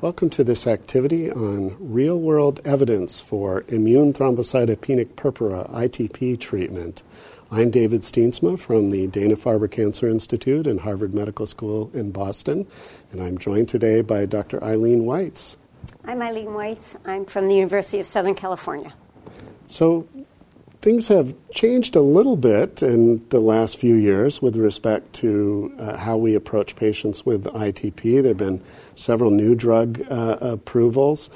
Welcome to this activity on real world evidence for immune thrombocytopenic purpura ITP treatment. I'm David Steensma from the Dana Farber Cancer Institute and Harvard Medical School in Boston, and I'm joined today by Dr. Ilene Weitz. I'm Ilene Weitz. I'm from the University of Southern California. So, things have changed a little bit in the last few years with respect to uh, how we approach patients with ITP. There have been several new drug uh, approvals.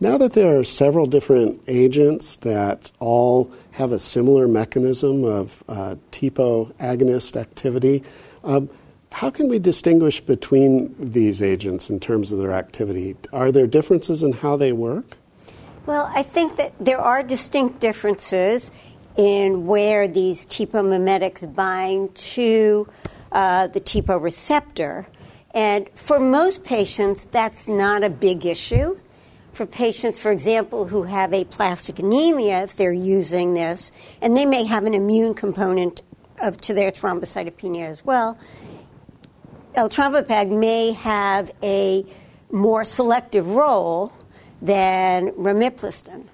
Now that there are several different agents that all have a similar mechanism of uh, TPO agonist activity, um, how can we distinguish between these agents in terms of their activity? Are there differences in how they work? Well, I think that there are distinct differences in where these TPO mimetics bind to uh, the TPO receptor. And for most patients, that's not a big issue. For patients, for example, who have aplastic anemia, if they're using this, and they may have an immune component of, to their thrombocytopenia as well, eltrombopag may have a more selective role than romiplostim.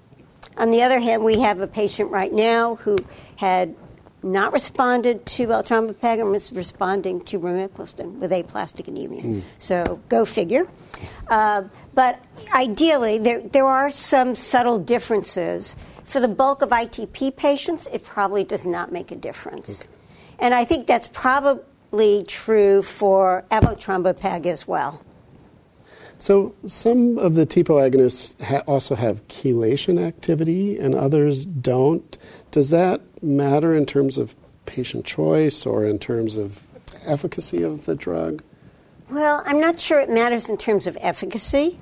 On the other hand, we have a patient right now who had not responded to eltrombopag and was responding to romiplostim with aplastic anemia. Mm. So go figure. Uh, but ideally, there, there are some subtle differences. For the bulk of ITP patients, it probably does not make a difference. Okay. And I think that's probably true for avatrombopag as well. So some of the TPO agonists ha- also have chelation activity and others don't. Does that matter in terms of patient choice or in terms of efficacy of the drug? Well, I'm not sure it matters in terms of efficacy,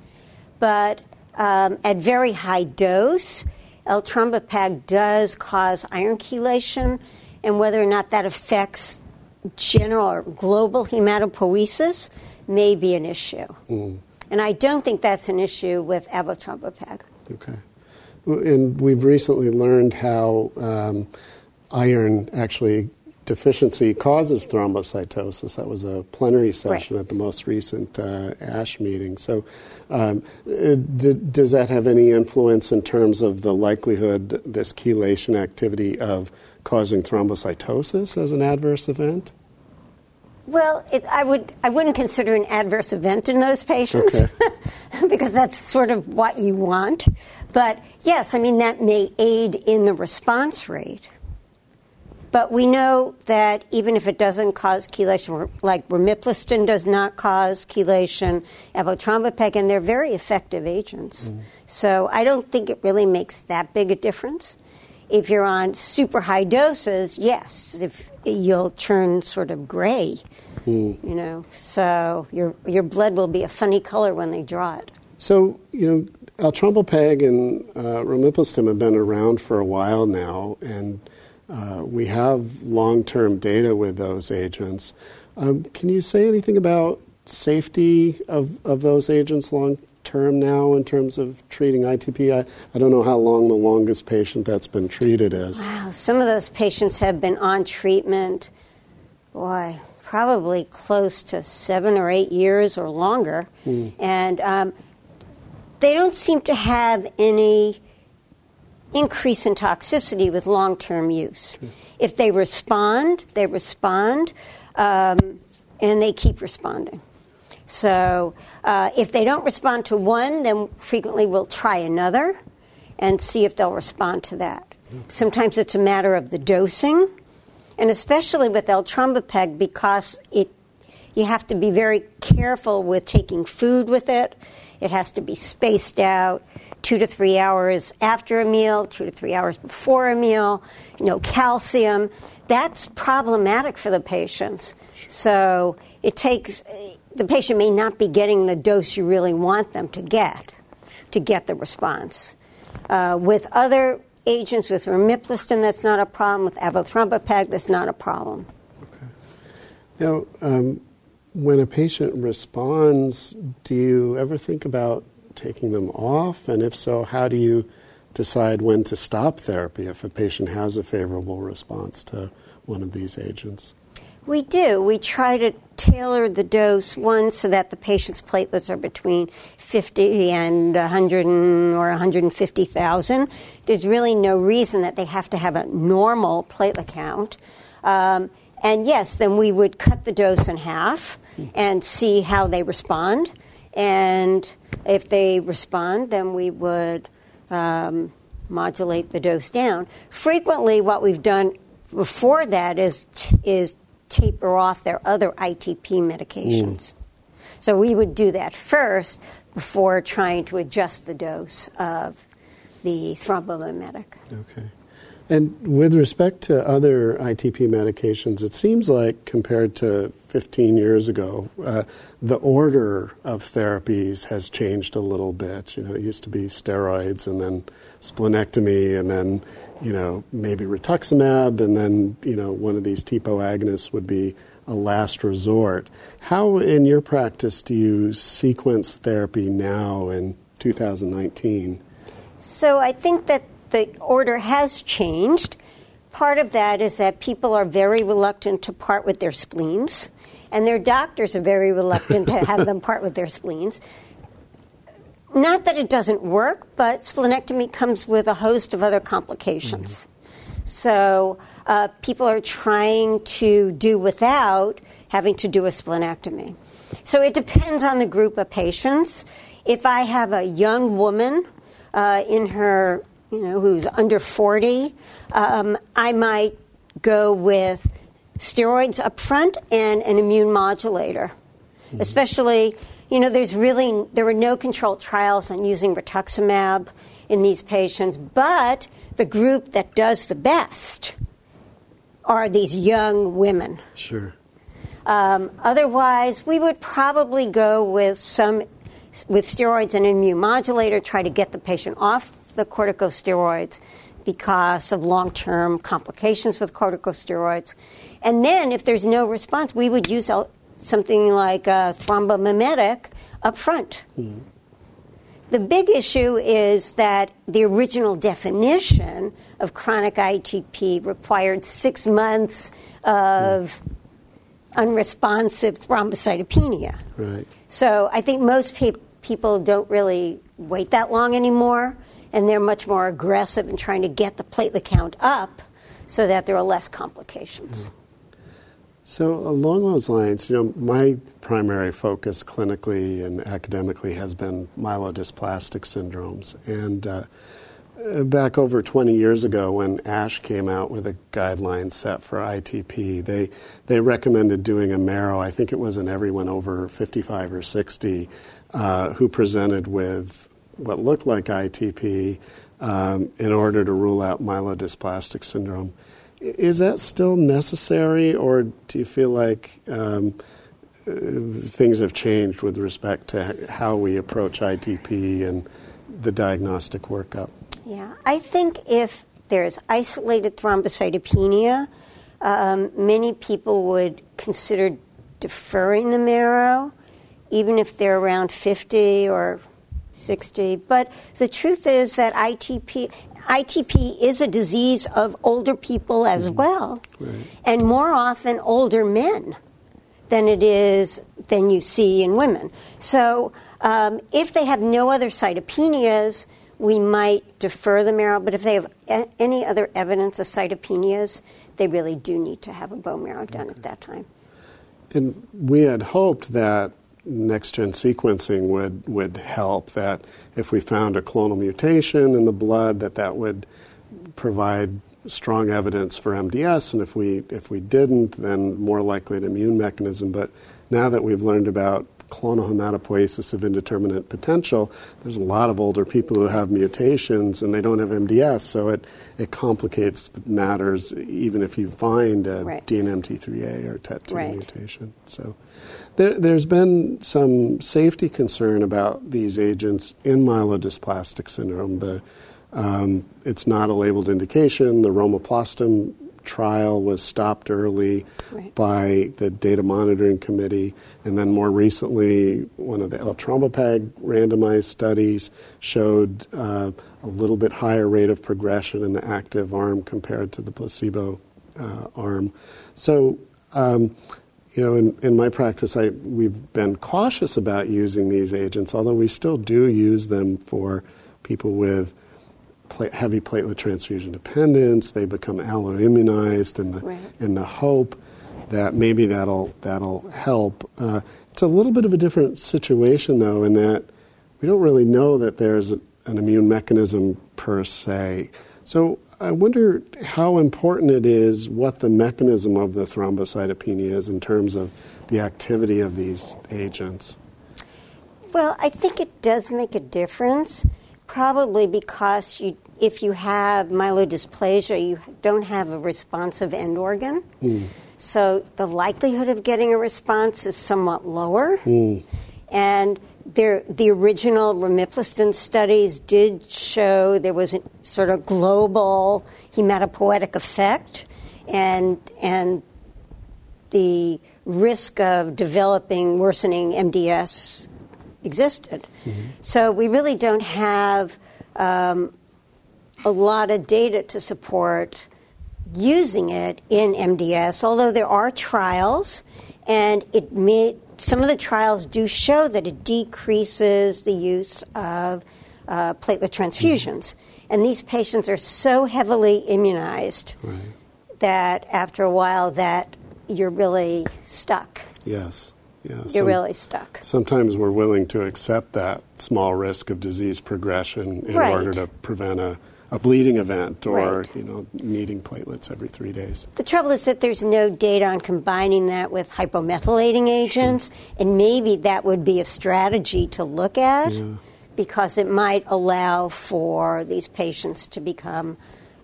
but um, at very high dose, eltrombopag does cause iron chelation, and whether or not that affects general or global hematopoiesis may be an issue. Mm. And I don't think that's an issue with avatrombopag. Okay. And we've recently learned how um, iron actually deficiency causes thrombocytosis. That was a plenary session right. at the most recent uh, ASH meeting. So, um, d- does that have any influence in terms of the likelihood, this chelation activity, of causing thrombocytosis as an adverse event? Well, it, I would I wouldn't consider an adverse event in those patients okay. because that's sort of what you want. But yes, I mean that may aid in the response rate. But we know that even if it doesn't cause chelation, like romiplostim does not cause chelation, avatrombopag, and they're very effective agents. Mm. So I don't think it really makes that big a difference. If you're on super high doses, yes, if you'll turn sort of gray, mm. you know. So your your blood will be a funny color when they draw it. So you know, eltrombopag and uh, have been around for a while now, and uh, we have long-term data with those agents. Um, can you say anything about safety of, of those agents long term now in terms of treating ITP? I, I don't know how long the longest patient that's been treated is. Wow, some of those patients have been on treatment, boy, probably close to seven or eight years or longer. Mm. And um, they don't seem to have any increase in toxicity with long term use. Mm. If they respond, they respond, um, and they keep responding. So uh, if they don't respond to one, then frequently we'll try another and see if they'll respond to that. Sometimes it's a matter of the dosing, and especially with eltrombopag because it you have to be very careful with taking food with it. It has to be spaced out two to three hours after a meal, two to three hours before a meal, no calcium. That's problematic for the patients. So it takes the patient may not be getting the dose you really want them to get to get the response. Uh, with other agents, with romiplostim, that's not a problem. With avatrombopag, that's not a problem. Okay. Now, um, when a patient responds, do you ever think about taking them off? And if so, how do you decide when to stop therapy if a patient has a favorable response to one of these agents? We do. We try to tailor the dose, one, so that the patient's platelets are between 50 and 100 or 150,000. There's really no reason that they have to have a normal platelet count. Um, and yes, then we would cut the dose in half and see how they respond. And if they respond, then we would um, modulate the dose down. Frequently, what we've done before that is is taper off their other ITP medications. Mm. So we would do that first before trying to adjust the dose of the thrombomimetic. Okay. And with respect to other ITP medications, it seems like compared to 15 years ago, uh, the order of therapies has changed a little bit. You know, it used to be steroids and then splenectomy and then, you know, maybe rituximab and then, you know, one of these TPO agonists would be a last resort. How, in your practice, do you sequence therapy now in 2019? So I think that the order has changed. Part of that is that people are very reluctant to part with their spleens, and their doctors are very reluctant to have them part with their spleens. Not that it doesn't work, but splenectomy comes with a host of other complications. Mm-hmm. So uh, people are trying to do without having to do a splenectomy. So it depends on the group of patients. If I have a young woman uh, in her you know, who's under 40, um, I might go with steroids up front and an immune modulator. Mm-hmm. Especially, you know, there's really, there were no controlled trials on using rituximab in these patients, but the group that does the best are these young women. Sure. Um, otherwise, we would probably go with some with steroids and immune modulator, try to get the patient off the corticosteroids because of long term complications with corticosteroids. And then, if there's no response, we would use something like a thrombomimetic up front. Mm-hmm. The big issue is that the original definition of chronic ITP required six months of mm. unresponsive thrombocytopenia. Right. So I think most people people don't really wait that long anymore, and they're much more aggressive in trying to get the platelet count up so that there are less complications. Mm. So, along those lines, you know, my primary focus clinically and academically has been myelodysplastic syndromes. And uh, back over 20 years ago, when ASH came out with a guideline set for ITP, they, they recommended doing a marrow. I think it was in everyone over 55 or 60 uh, who presented with what looked like ITP um, in order to rule out myelodysplastic syndrome. Is that still necessary, or do you feel like um, things have changed with respect to how we approach ITP and the diagnostic workup? Yeah, I think if there's isolated thrombocytopenia, um, many people would consider deferring the marrow even if they're around 50 or 60. But the truth is that ITP, ITP is a disease of older people as mm-hmm. well, right. and more often older men than it is than you see in women. So um, if they have no other cytopenias, we might defer the marrow. But if they have a- any other evidence of cytopenias, they really do need to have a bone marrow done okay. at that time. And we had hoped that next gen sequencing would, would help that if we found a clonal mutation in the blood that that would provide strong evidence for MDS and if we if we didn't then more likely an immune mechanism but now that we've learned about clonal hematopoiesis of indeterminate potential, there's a lot of older people who have mutations and they don't have MDS, so it, it complicates matters even if you find a right. DNMT3A or TET2 right. mutation. So there, has been some safety concern about these agents in myelodysplastic syndrome. The, um, it's not a labeled indication. The romiplostim trial was stopped early right. by the data monitoring committee, and then more recently, one of the eltrombopag randomized studies showed uh, a little bit higher rate of progression in the active arm compared to the placebo uh, arm. So Um, you know, in, in my practice, I, we've been cautious about using these agents, although we still do use them for people with pla- heavy platelet transfusion dependence. They become alloimmunized, and the, Right. in the hope that maybe that'll that'll help. Uh, it's a little bit of a different situation, though, in that we don't really know that there's an immune mechanism per se. So I wonder how important it is what the mechanism of the thrombocytopenia is in terms of the activity of these agents. Well, I think it does make a difference, probably because you, if you have myelodysplasia, you don't have a responsive end organ. Mm. So the likelihood of getting a response is somewhat lower. Mm. And there, the original Romiplostim studies did show there was a sort of global hematopoietic effect, and and the risk of developing worsening MDS existed. So we really don't have um, a lot of data to support using it in MDS, although there are trials, and it may, some of the trials do show that it decreases the use of uh, platelet transfusions. And these patients are so heavily immunized that after a while that you're really stuck. Yes. Yeah. You're really stuck. Sometimes we're willing to accept that small risk of disease progression in Right. order to prevent a, a bleeding event or Right. you know needing platelets every three days. The trouble is that there's no data on combining that with hypomethylating agents, and maybe that would be a strategy to look at because it might allow for these patients to become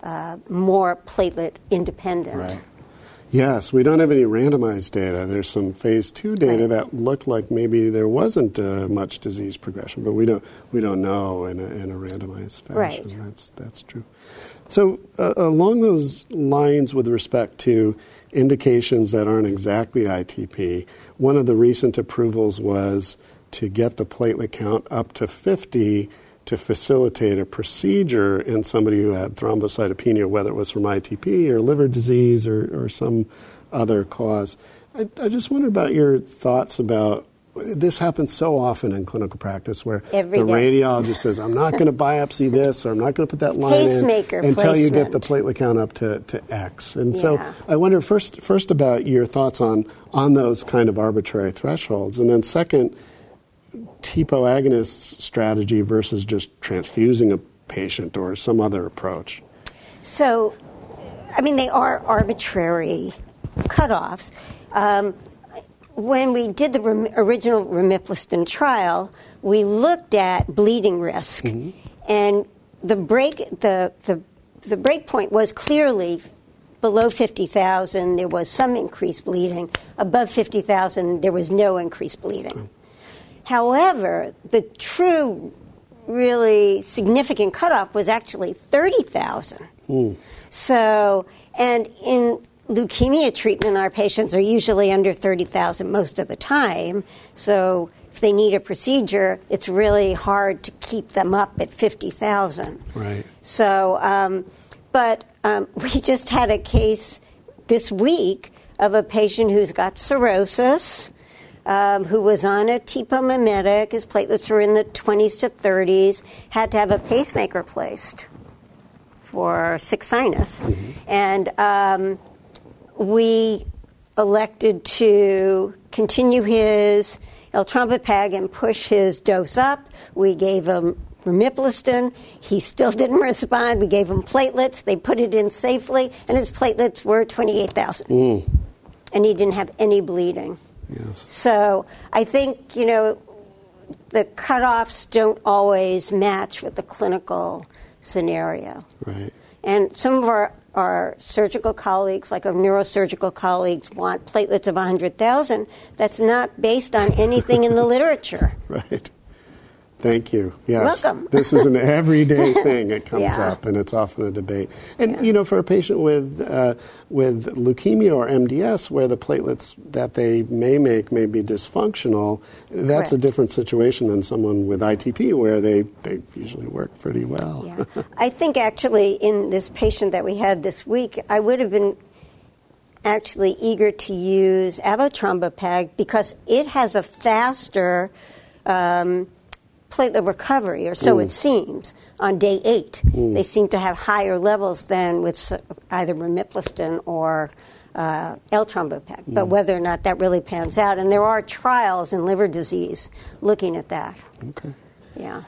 uh, more platelet independent. Yes, we don't have any randomized data. There's some phase two data Right. that looked like maybe there wasn't uh, much disease progression, but we don't we don't know in a, in a randomized fashion. Right. That's that's true. So uh, along those lines, with respect to indications that aren't exactly ITP, one of the recent approvals was to get the platelet count up to 50 to facilitate a procedure in somebody who had thrombocytopenia, whether it was from ITP or liver disease or, or some other cause. I, I just wonder about your thoughts about this happens so often in clinical practice where Every the day. radiologist says, I'm not going to biopsy this or I'm not going to put that line Pacemaker in until you get the platelet count up to, to X. And so I wonder first, first about your thoughts on, on those kind of arbitrary thresholds. And then second, TPO agonist strategy versus just transfusing a patient or some other approach. So, I mean, they are arbitrary cutoffs. Um, when we did the rem- original Romiplostim trial, we looked at bleeding risk, and the break the, the the break point was clearly below 50,000 there was some increased bleeding. Above 50,000 there was no increased bleeding however the true really significant cutoff was actually 30,000 so, and in leukemia treatment, our patients are usually under 30,000 most of the time. So, if they need a procedure, it's really hard to keep them up at 50,000. Right. So, um, but um, we just had a case this week of a patient who's got cirrhosis, um, who was on a TPO mimetic. His platelets were in the 20s to 30s, had to have a pacemaker placed for sick sinus. And um, we elected to continue his eltrombopag and push his dose up. We gave him romiplostim. He still didn't respond. We gave him platelets. They put it in safely, and his platelets were 28,000. And he didn't have any bleeding. Yes. So I think, you know, the cutoffs don't always match with the clinical scenario. Right. And some of our, our surgical colleagues, like our neurosurgical colleagues, want platelets of 100,000. That's not based on anything in the literature. Right. Thank you. Yes. Welcome. this is an everyday thing. It comes Yeah. up, and it's often a debate. And you know, for a patient with uh, with leukemia or MDS, where the platelets that they may make may be dysfunctional, that's a different situation than someone with ITP, where they they usually work pretty well. Yeah. I think actually in this patient that we had this week, I would have been actually eager to use avatrombopag because it has a faster um, platelet recovery, or so it seems, on day eight. They seem to have higher levels than with either romiplostim or uh, eltrombopag. But whether or not that really pans out, and there are trials in liver disease looking at that. Okay. Yeah.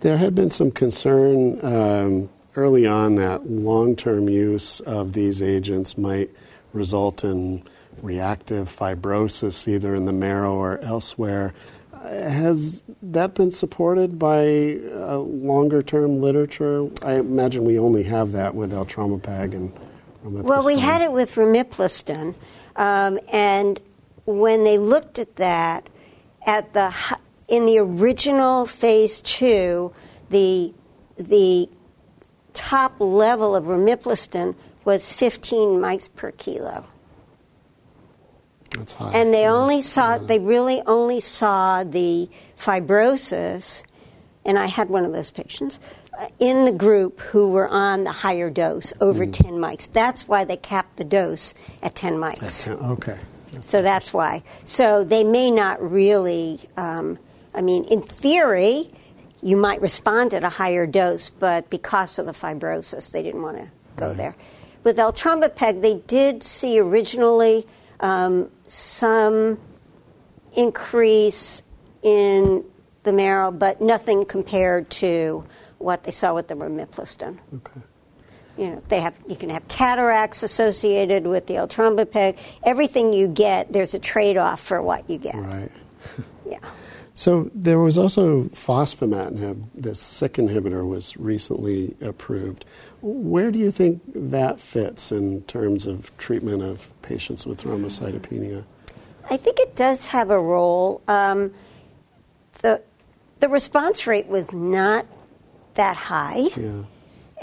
There had been some concern um, early on that long term use of these agents might result in reactive fibrosis either in the marrow or elsewhere. Has that been supported by uh, longer term literature? I imagine we only have that with Eltrombopag and Well, we had it with romiplostim, um, and when they looked at that, at the in the original phase two, the the top level of romiplostim was 15 mics per kilo, That's high. and they only saw they really only saw the fibrosis, and I had one of those patients uh, in the group who were on the higher dose over 10 mics. That's why they capped the dose at 10 mics. Okay. So that's why. So they may not really. Um, I mean, in theory, you might respond at a higher dose, but because of the fibrosis, they didn't want to go there. With eltrombopag, they did see originally um, some increase in the marrow, but nothing compared to what they saw with the romiplostim Okay. you know they have you can have cataracts associated with the eltrombopag everything you get there's a trade-off for what you get Right. yeah So there was also fostamatinib, this Syk inhibitor, was recently approved. Where do you think that fits in terms of treatment of patients with thrombocytopenia? i think it does have a role um, the the response rate was not that high Yeah.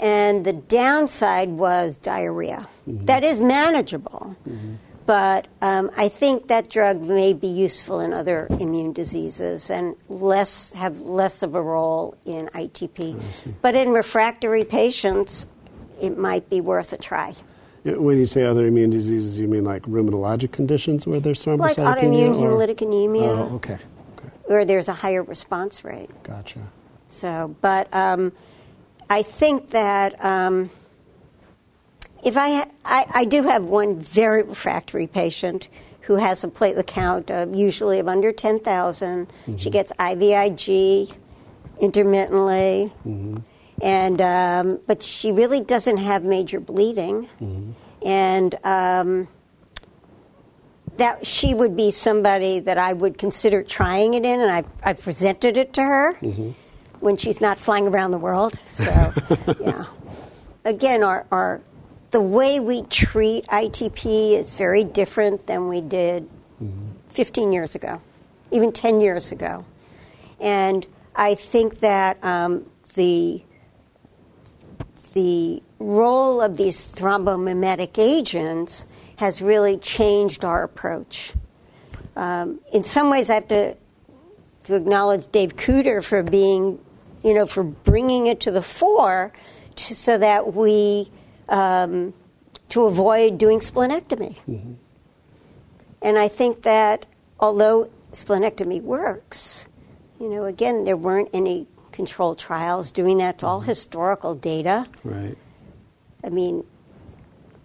and the downside was diarrhea That is manageable but um, i think that drug may be useful in other immune diseases and less have less of a role in itp but in refractory patients it might be worth a try When you say other immune diseases, you mean like rheumatologic conditions where there's like autoimmune or- hemolytic anemia Oh, okay. Okay. where there's a higher response rate Gotcha. So, but um, I think that um, if I, ha- I, I do have one very refractory patient who has a platelet count of usually of under 10,000. She gets IVIG intermittently. And um, but she really doesn't have major bleeding, and um, that she would be somebody that I would consider trying it in, and I, I presented it to her when she's not flying around the world. So, yeah. Again, our, our the way we treat ITP is very different than we did 15 years ago, even 10 years ago, and I think that um, the the role of these thrombomimetic agents has really changed our approach. Um, in some ways, I have to, to acknowledge Dave Kuter for being, you know, for bringing it to the fore to, so that we, um, to avoid doing splenectomy. And I think that although splenectomy works, you know, again, there weren't any controlled trials doing that. It's all historical data. Right. I mean,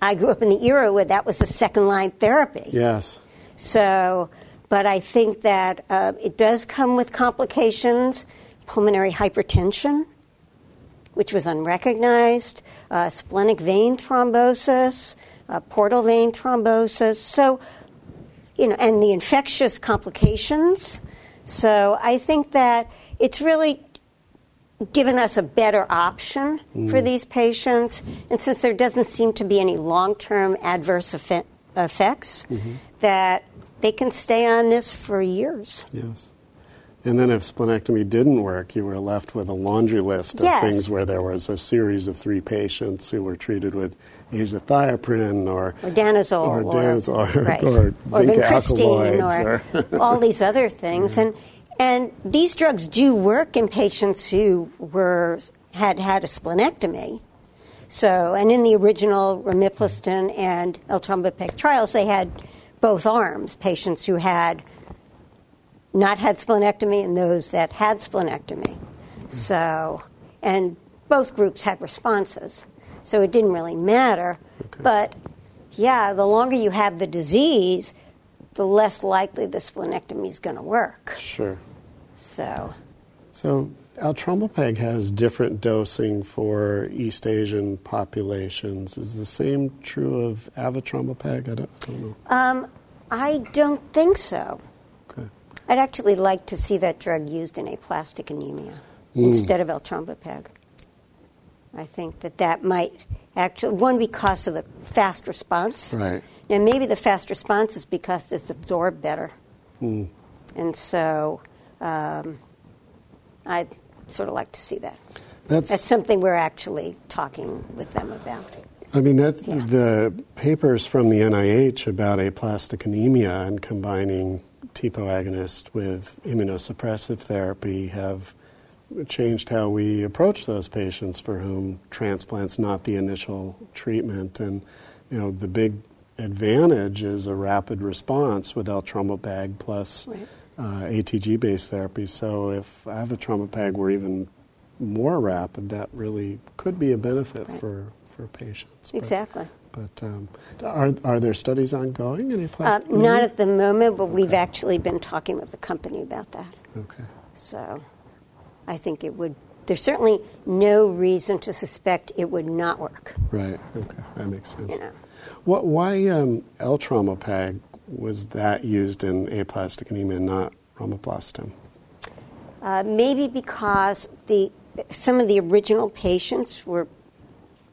I grew up in the era where that was the second line therapy. Yes. So, but I think that uh, it does come with complications pulmonary hypertension, which was unrecognized, uh, splenic vein thrombosis, uh, portal vein thrombosis. So, you know, and the infectious complications. So I think that it's really given us a better option for these patients. And since there doesn't seem to be any long term adverse effe- effects, that they can stay on this for years. Yes. And then if splenectomy didn't work, you were left with a laundry list of Yes. things where there was a series of three patients who were treated with azathioprine or Or danazol, or, danazol, or, right. or, or vincristine, or all these other things, and and these drugs do work in patients who were had had a splenectomy. So, and in the original Romiplostim and eltrombopag trials, they had both arms, patients who had not had splenectomy and those that had splenectomy. So, and both groups had responses. So it didn't really matter. Okay. But yeah, the longer you have the disease, the less likely the splenectomy is going to work. Sure. So, So eltrombopag has different dosing for East Asian populations. Is the same true of avatrombopag? I don't, I don't know. um, I don't think so. I'd actually like to see that drug used in aplastic anemia Mm. instead of eltrombopag. I think that that might actually, one, because of the fast response. Right. And maybe the fast response is because it's absorbed better. Mm. And so um, I'd sort of like to see that. That's, That's something we're actually talking with them about. I mean, that Yeah. the papers from the NIH about aplastic anemia and combining TPO agonist with immunosuppressive therapy have changed how we approach those patients for whom transplant's not the initial treatment. And, you know, the big advantage is a rapid response with eltrombopag plus Right. uh, ATG-based therapy. So if avatrombopag were even more rapid, that really could be a benefit Right. for, for patients. Exactly. But, um, are, are there studies ongoing in Uh, aplastic not at the moment, but we've actually been talking with the company about that. Okay. So I think it would, there's certainly no reason to suspect it would not work, Right. Okay. That makes sense. you know. What, why um, eltrombopag was that used in aplastic anemia and not romiplostim? Uh, maybe because the some of the original patients were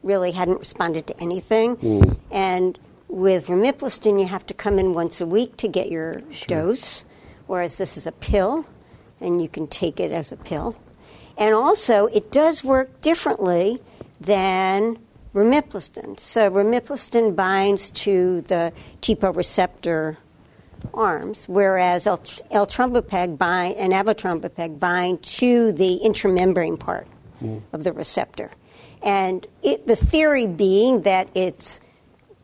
really hadn't responded to anything, mm. and with romiplostim, you have to come in once a week to get your dose, whereas this is a pill, and you can take it as a pill. And also, it does work differently than romiplostim. So romiplostim binds to the TPO receptor arms, whereas L- eltrombopag bind and avatrombopag bind to the intramembrane part mm. of the receptor. And it, the theory being that it's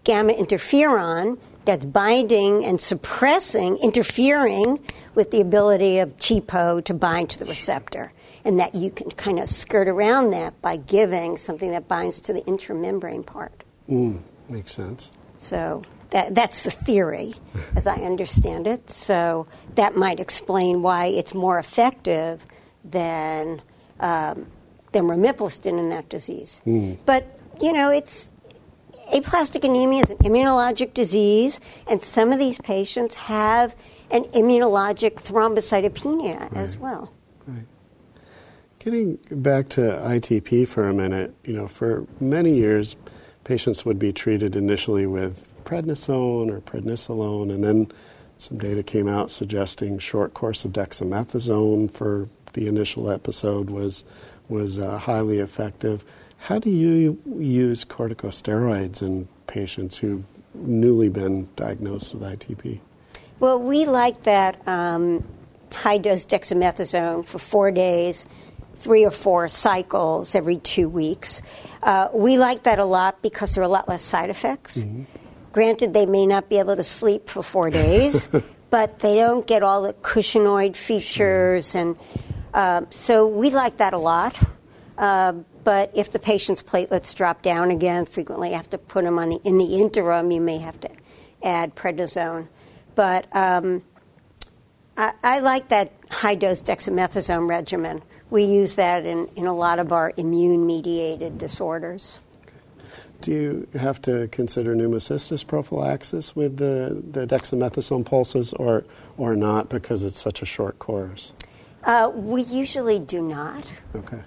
gamma interferon that's binding and suppressing, interfering with the ability of TPO to bind to the receptor. And that you can kind of skirt around that by giving something that binds to the intramembrane part. Mm, makes sense. So that, that's the theory, as I understand it. So that might explain why it's more effective than um, than romiplostim in that disease. Hmm. But you know, it's aplastic anemia is an immunologic disease, and some of these patients have an immunologic thrombocytopenia as well. Right. Getting back to ITP for a minute, you know, for many years, patients would be treated initially with prednisone or prednisolone, and then some data came out suggesting short course of dexamethasone for the initial episode was was uh, highly effective. How do you use corticosteroids in patients who've newly been diagnosed with ITP? Well, we like that um, high dose dexamethasone for four days, three or four cycles every two weeks. Uh, we like that a lot because there are a lot less side effects. Granted, they may not be able to sleep for four days, but they don't get all the cushingoid features, and uh, so we like that a lot. Uh, but if the patient's platelets drop down again, frequently you have to put them on the in the interim. You may have to add prednisone, but um, I, I like that high dose dexamethasone regimen. We use that in, in a lot of our immune mediated disorders. Do you have to consider pneumocystis prophylaxis with the, the dexamethasone pulses or, or not because it's such a short course? Uh, we usually do not Okay.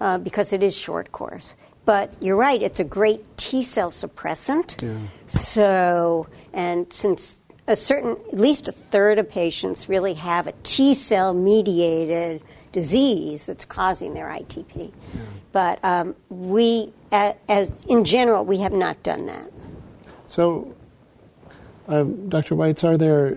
uh, because it is short course. But you're right, it's a great T cell suppressant. Yeah. So, and since a certain, at least a third of patients really have a T cell mediated disease that's causing their ITP. But um, we, a- as in general, we have not done that. So, um, Dr. Weitz, are there uh,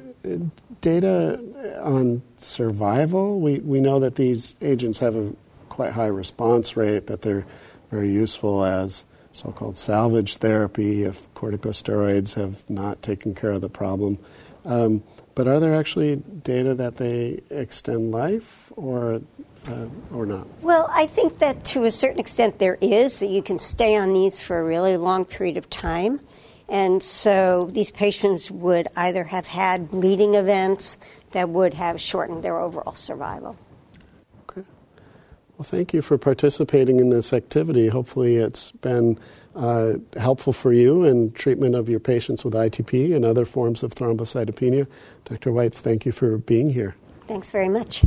data on survival? We, we know that these agents have a quite high response rate, that they're very useful as so called salvage therapy if corticosteroids have not taken care of the problem. Um, but are there actually data that they extend life or, uh, or not? Well, I think that to a certain extent there is. You can stay on these for a really long period of time. And so these patients would either have had bleeding events that would have shortened their overall survival. Okay. Well, thank you for participating in this activity. Hopefully, it's been uh, helpful for you in treatment of your patients with ITP and other forms of thrombocytopenia. Dr. Weitz, thank you for being here. Thanks very much.